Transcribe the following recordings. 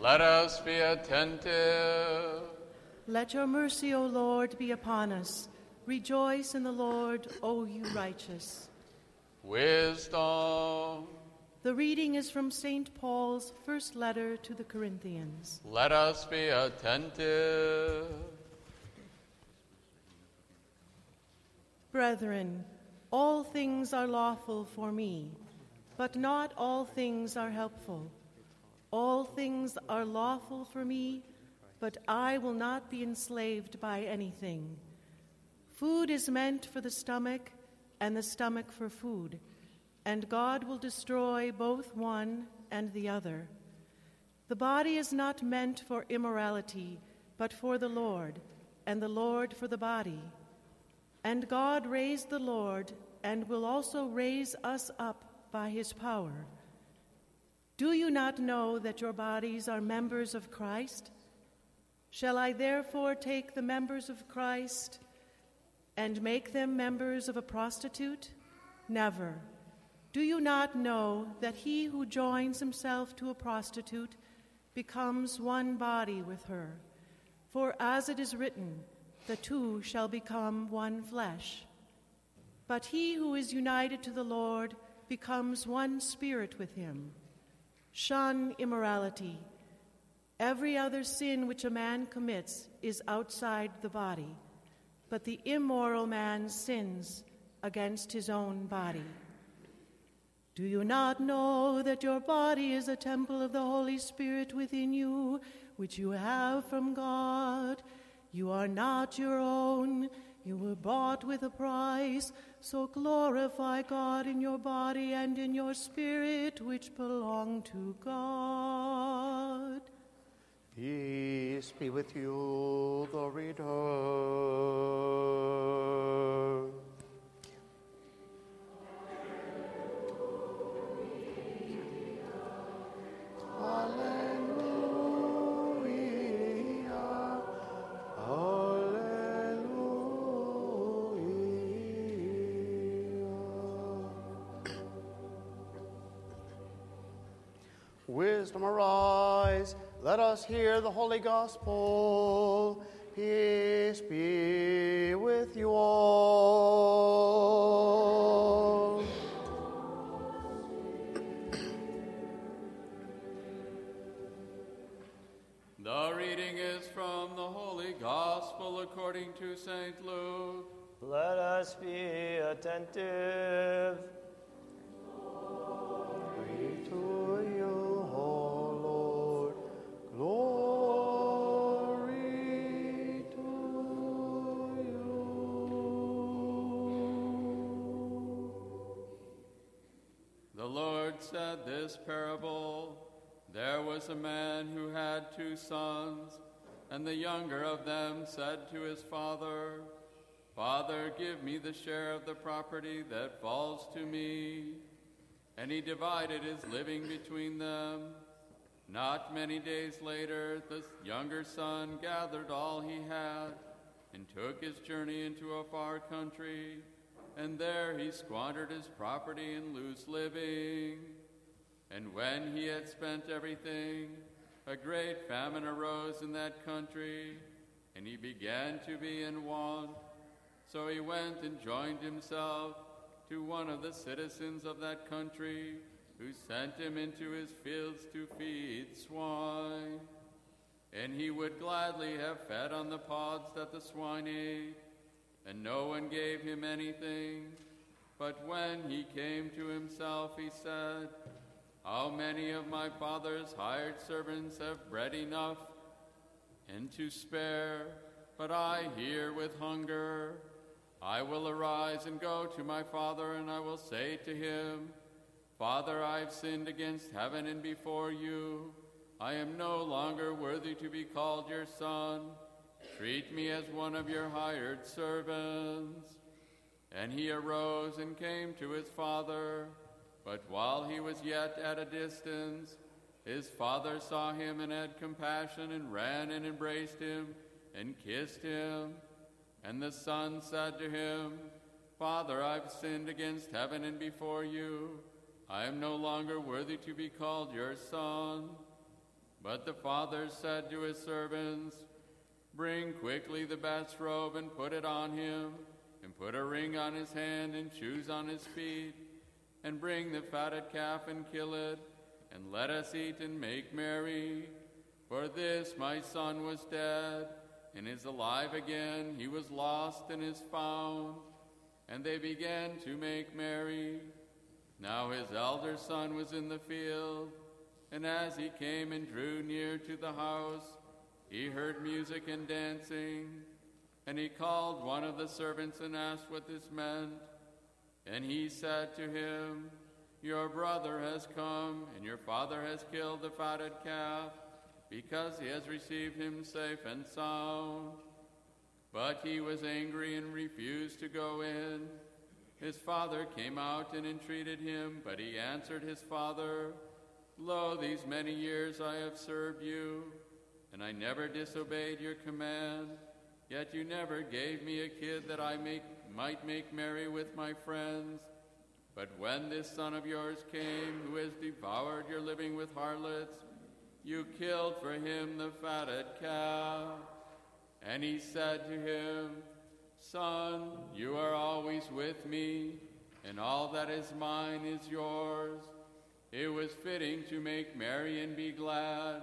Let us be attentive. Let your mercy, O Lord, be upon us. Rejoice in the Lord, O you righteous. Wisdom. The reading is from St. Paul's first letter to the Corinthians. Let us be attentive. Brethren, all things are lawful for me, but not all things are helpful. All things are lawful for me, but I will not be enslaved by anything. Food is meant for the stomach, and the stomach for food, and God will destroy both one and the other. The body is not meant for immorality, but for the Lord, and the Lord for the body. And God raised the Lord, and will also raise us up by his power. Do you not know that your bodies are members of Christ? Shall I therefore take the members of Christ and make them members of a prostitute? Never. Do you not know that he who joins himself to a prostitute becomes one body with her? For as it is written, the two shall become one flesh. But he who is united to the Lord becomes one spirit with him. Shun immorality. Every other sin which a man commits is outside the body, but the immoral man sins against his own body. Do you not know that your body is a temple of the Holy Spirit within you, which you have from God? You are not your own. You were bought with a price, so glorify God in your body and in your spirit, which belong to God. Peace be with you, the reader. Wisdom arise, let us hear the holy gospel. Peace be with you all. The reading is from the Holy Gospel according to St. Luke. Let us be attentive. The Lord said this parable There was a man who had two sons, and the younger of them said to his father, Father, give me the share of the property that falls to me. And he divided his living between them. Not many days later, the younger son gathered all he had and took his journey into a far country, and there he squandered his property in loose living. And when he had spent everything, a great famine arose in that country, and he began to be in want. So he went and joined himself to one of the citizens of that country, who sent him into his fields to feed swine. And he would gladly have fed on the pods that the swine ate, and no one gave him anything. But when he came to himself, he said, How many of my father's hired servants have bread enough and to spare, but I here with hunger? I will arise and go to my father, and I will say to him, Father, I have sinned against heaven and before you. I am no longer worthy to be called your son. Treat me as one of your hired servants. And he arose and came to his father. But while he was yet at a distance, his father saw him and had compassion and ran and embraced him and kissed him. And the son said to him, Father, I've sinned against heaven and before you. I am no longer worthy to be called your son. But the father said to his servants, Bring quickly the best robe and put it on him, and put a ring on his hand and shoes on his feet, and bring the fatted calf and kill it, and let us eat and make merry. For this my son was dead, and is alive again. He was lost and is found. And they began to make merry. Now his elder son was in the field, and as he came and drew near to the house, he heard music and dancing. And he called one of the servants and asked what this meant. And he said to him, Your brother has come, and your father has killed the fatted calf, because he has received him safe and sound. But he was angry and refused to go in. His father came out and entreated him, but he answered his father, Lo, these many years I have served you, and I never disobeyed your command. Yet you never gave me a kid that I make, might make merry with my friends. But when this son of yours came, who has devoured your living with harlots, you killed for him the fatted calf. And he said to him, Son, you are always with me, and all that is mine is yours. It was fitting to make merry and be glad,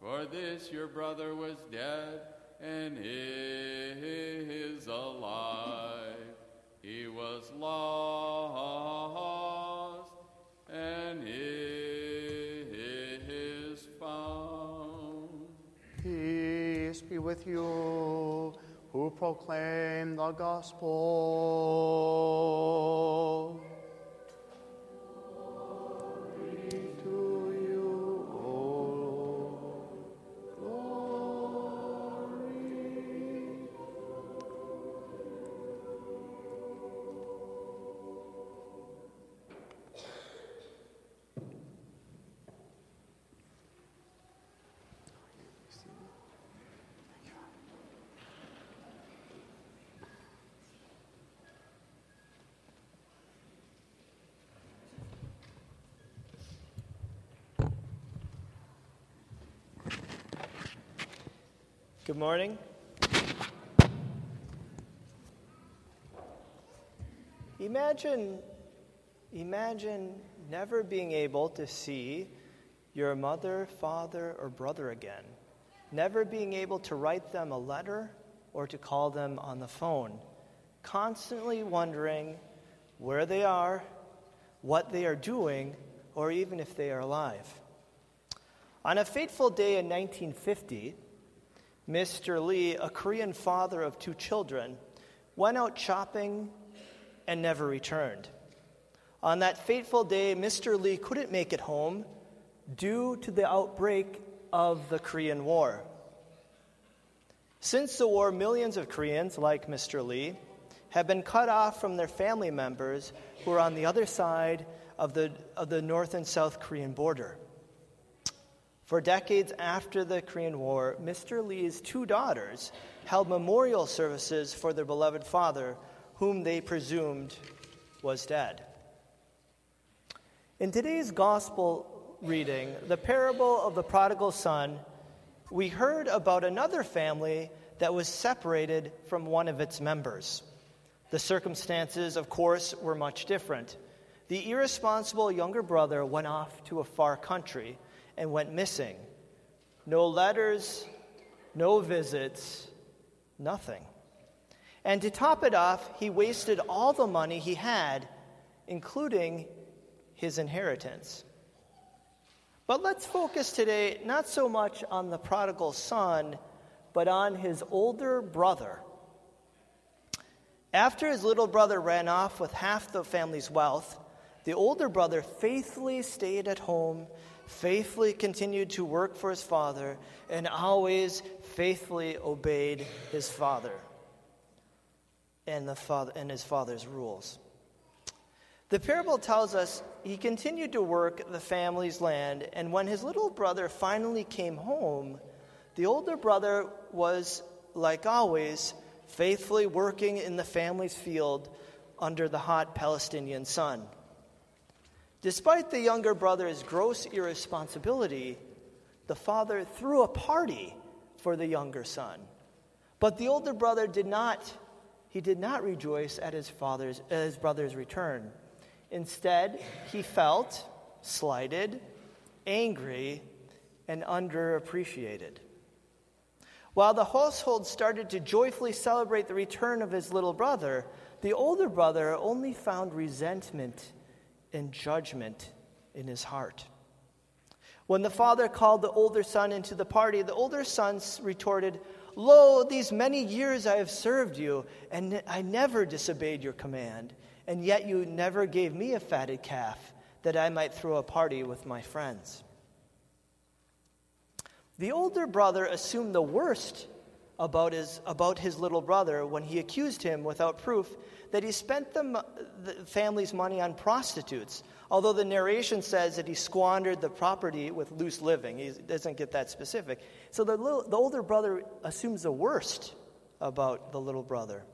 for this your brother was dead and is alive. He was lost and is found. Peace be with you who proclaim the gospel. Good morning. Imagine, imagine never being able to see your mother, father, or brother again. Never being able to write them a letter or to call them on the phone. Constantly wondering where they are, what they are doing, or even if they are alive. On a fateful day in 1950, Mr. Lee, a Korean father of two children, went out shopping and never returned. On that fateful day, Mr. Lee couldn't make it home due to the outbreak of the Korean War. Since the war, millions of Koreans, like Mr. Lee, have been cut off from their family members who are on the other side of the, of the North and South Korean border. For decades after the Korean War, Mr. Lee's two daughters held memorial services for their beloved father, whom they presumed was dead. In today's gospel reading, the parable of the prodigal son, we heard about another family that was separated from one of its members. The circumstances, of course, were much different. The irresponsible younger brother went off to a far country and went missing. No letters, no visits, nothing. And to top it off, he wasted all the money he had, including his inheritance. But let's focus today not so much on the prodigal son, but on his older brother. After his little brother ran off with half the family's wealth, the older brother faithfully stayed at home, faithfully continued to work for his father, and always faithfully obeyed his father and, the father, and his father's rules. The parable tells us he continued to work the family's land, and when his little brother finally came home, the older brother was, like always, faithfully working in the family's field under the hot Palestinian sun. Despite the younger brother's gross irresponsibility, the father threw a party for the younger son. But the older brother did not he did not rejoice at his father's at his brother's return. Instead, he felt slighted, angry, and underappreciated. While the household started to joyfully celebrate the return of his little brother, the older brother only found resentment and judgment in his heart. When the father called the older son into the party, the older son retorted, Lo, these many years I have served you, and I never disobeyed your command, and yet you never gave me a fatted calf that I might throw a party with my friends. The older brother assumed the worst about his, about his little brother when he accused him without proof that he spent the, the family's money on prostitutes, although the narration says that he squandered the property with loose living. He doesn't get that specific. So the, little, the older brother assumes the worst about the little brother.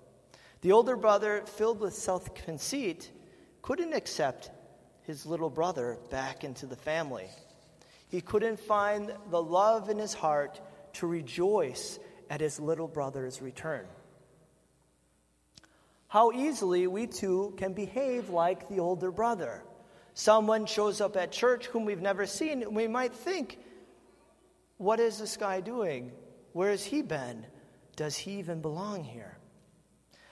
The older brother, filled with self conceit, couldn't accept his little brother back into the family. He couldn't find the love in his heart to rejoice at his little brother's return. How easily we too can behave like the older brother. Someone shows up at church whom we've never seen, and we might think, What is this guy doing? Where has he been? Does he even belong here?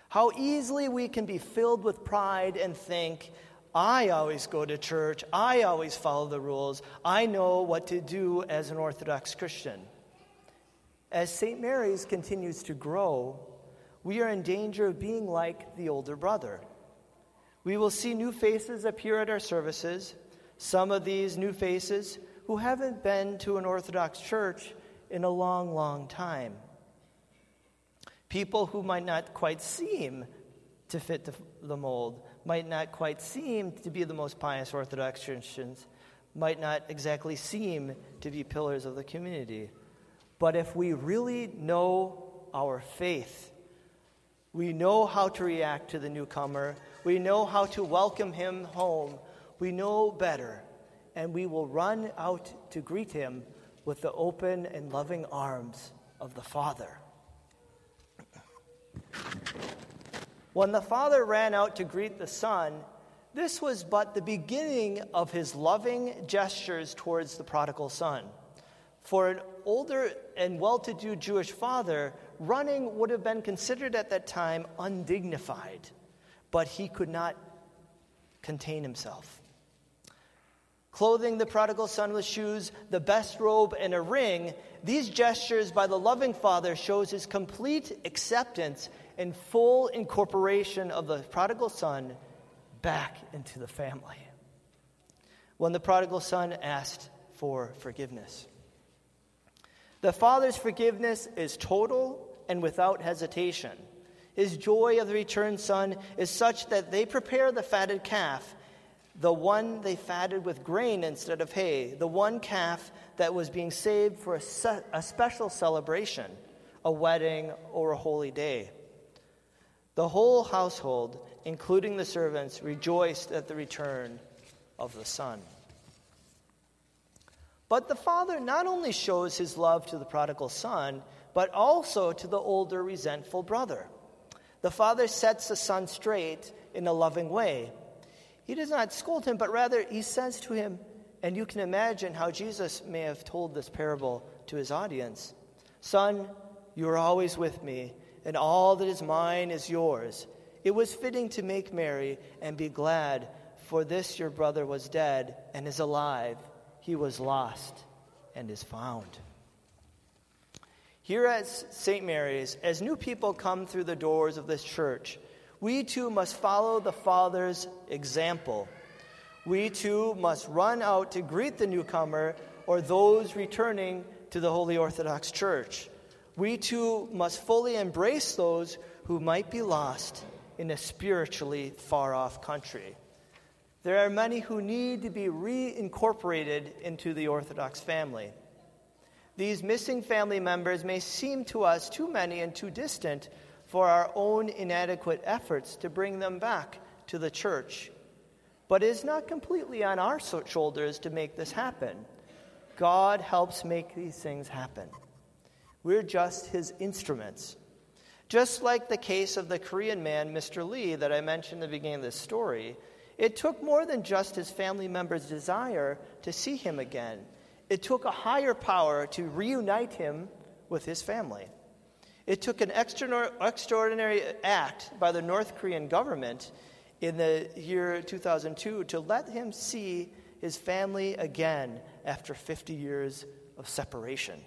How easily we can be filled with pride and think, I always go to church. I always follow the rules. I know what to do as an Orthodox Christian. As St. Mary's continues to grow, we are in danger of being like the older brother. We will see new faces appear at our services, some of these new faces who haven't been to an Orthodox church in a long, long time. People who might not quite seem to fit the mold might not quite seem to be the most pious Orthodox Christians, might not exactly seem to be pillars of the community. But if we really know our faith, we know how to react to the newcomer, we know how to welcome him home, we know better, and we will run out to greet him with the open and loving arms of the Father. When the father ran out to greet the son, this was but the beginning of his loving gestures towards the prodigal son. For an older and well to do Jewish father, running would have been considered at that time undignified, but he could not contain himself. Clothing the prodigal son with shoes, the best robe, and a ring, these gestures by the loving father shows his complete acceptance and full incorporation of the prodigal son back into the family. When the prodigal son asked for forgiveness, the father's forgiveness is total and without hesitation. His joy of the returned son is such that they prepare the fatted calf, the one they fatted with grain instead of hay, the one calf that was being saved for a, se- a special celebration, a wedding or a holy day. The whole household, including the servants, rejoiced at the return of the Son. But the Father not only shows his love to the prodigal son, but also to the older, resentful brother. The Father sets the son straight in a loving way. He does not scold him, but rather he says to him, and you can imagine how Jesus may have told this parable to his audience Son, you are always with me and all that is mine is yours. It was fitting to make merry and be glad, for this your brother was dead and is alive. He was lost and is found. Here at St. Mary's, as new people come through the doors of this church, we too must follow the Father's example. We too must run out to greet the newcomer or those returning to the Holy Orthodox Church we too must fully embrace those who might be lost in a spiritually far off country. There are many who need to be reincorporated into the Orthodox family. These missing family members may seem to us too many and too distant for our own inadequate efforts to bring them back to the church. But it is not completely on our shoulders to make this happen. God helps make these things happen. We're just his instruments. Just like the case of the Korean man, Mr. Lee, that I mentioned at the beginning of this story, it took more than just his family members' desire to see him again. It took a higher power to reunite him with his family. It took an extraordinary act by the North Korean government in the year 2002 to let him see his family again after 50 years of separation.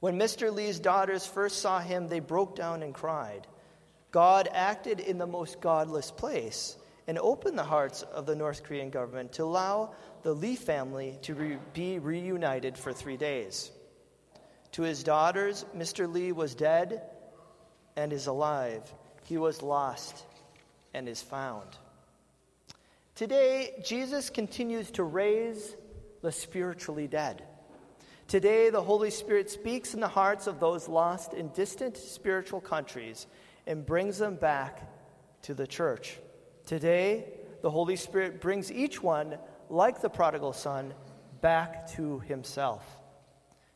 When Mr. Lee's daughters first saw him, they broke down and cried. God acted in the most godless place and open the hearts of the North Korean government to allow the Lee family to re- be reunited for three days. To his daughters, Mr. Lee was dead and is alive. He was lost and is found. Today, Jesus continues to raise the spiritually dead. Today, the Holy Spirit speaks in the hearts of those lost in distant spiritual countries and brings them back to the church. Today, the Holy Spirit brings each one, like the prodigal son, back to himself.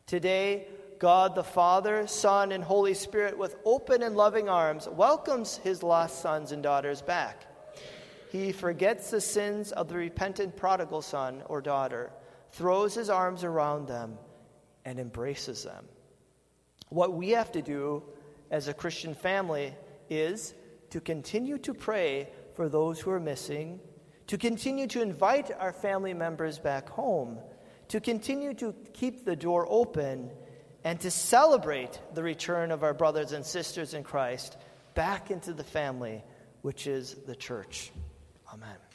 Today, God the Father, Son, and Holy Spirit, with open and loving arms, welcomes his lost sons and daughters back. He forgets the sins of the repentant prodigal son or daughter, throws his arms around them, and embraces them. What we have to do as a Christian family is to continue to pray for those who are missing, to continue to invite our family members back home, to continue to keep the door open and to celebrate the return of our brothers and sisters in Christ back into the family, which is the church. Amen.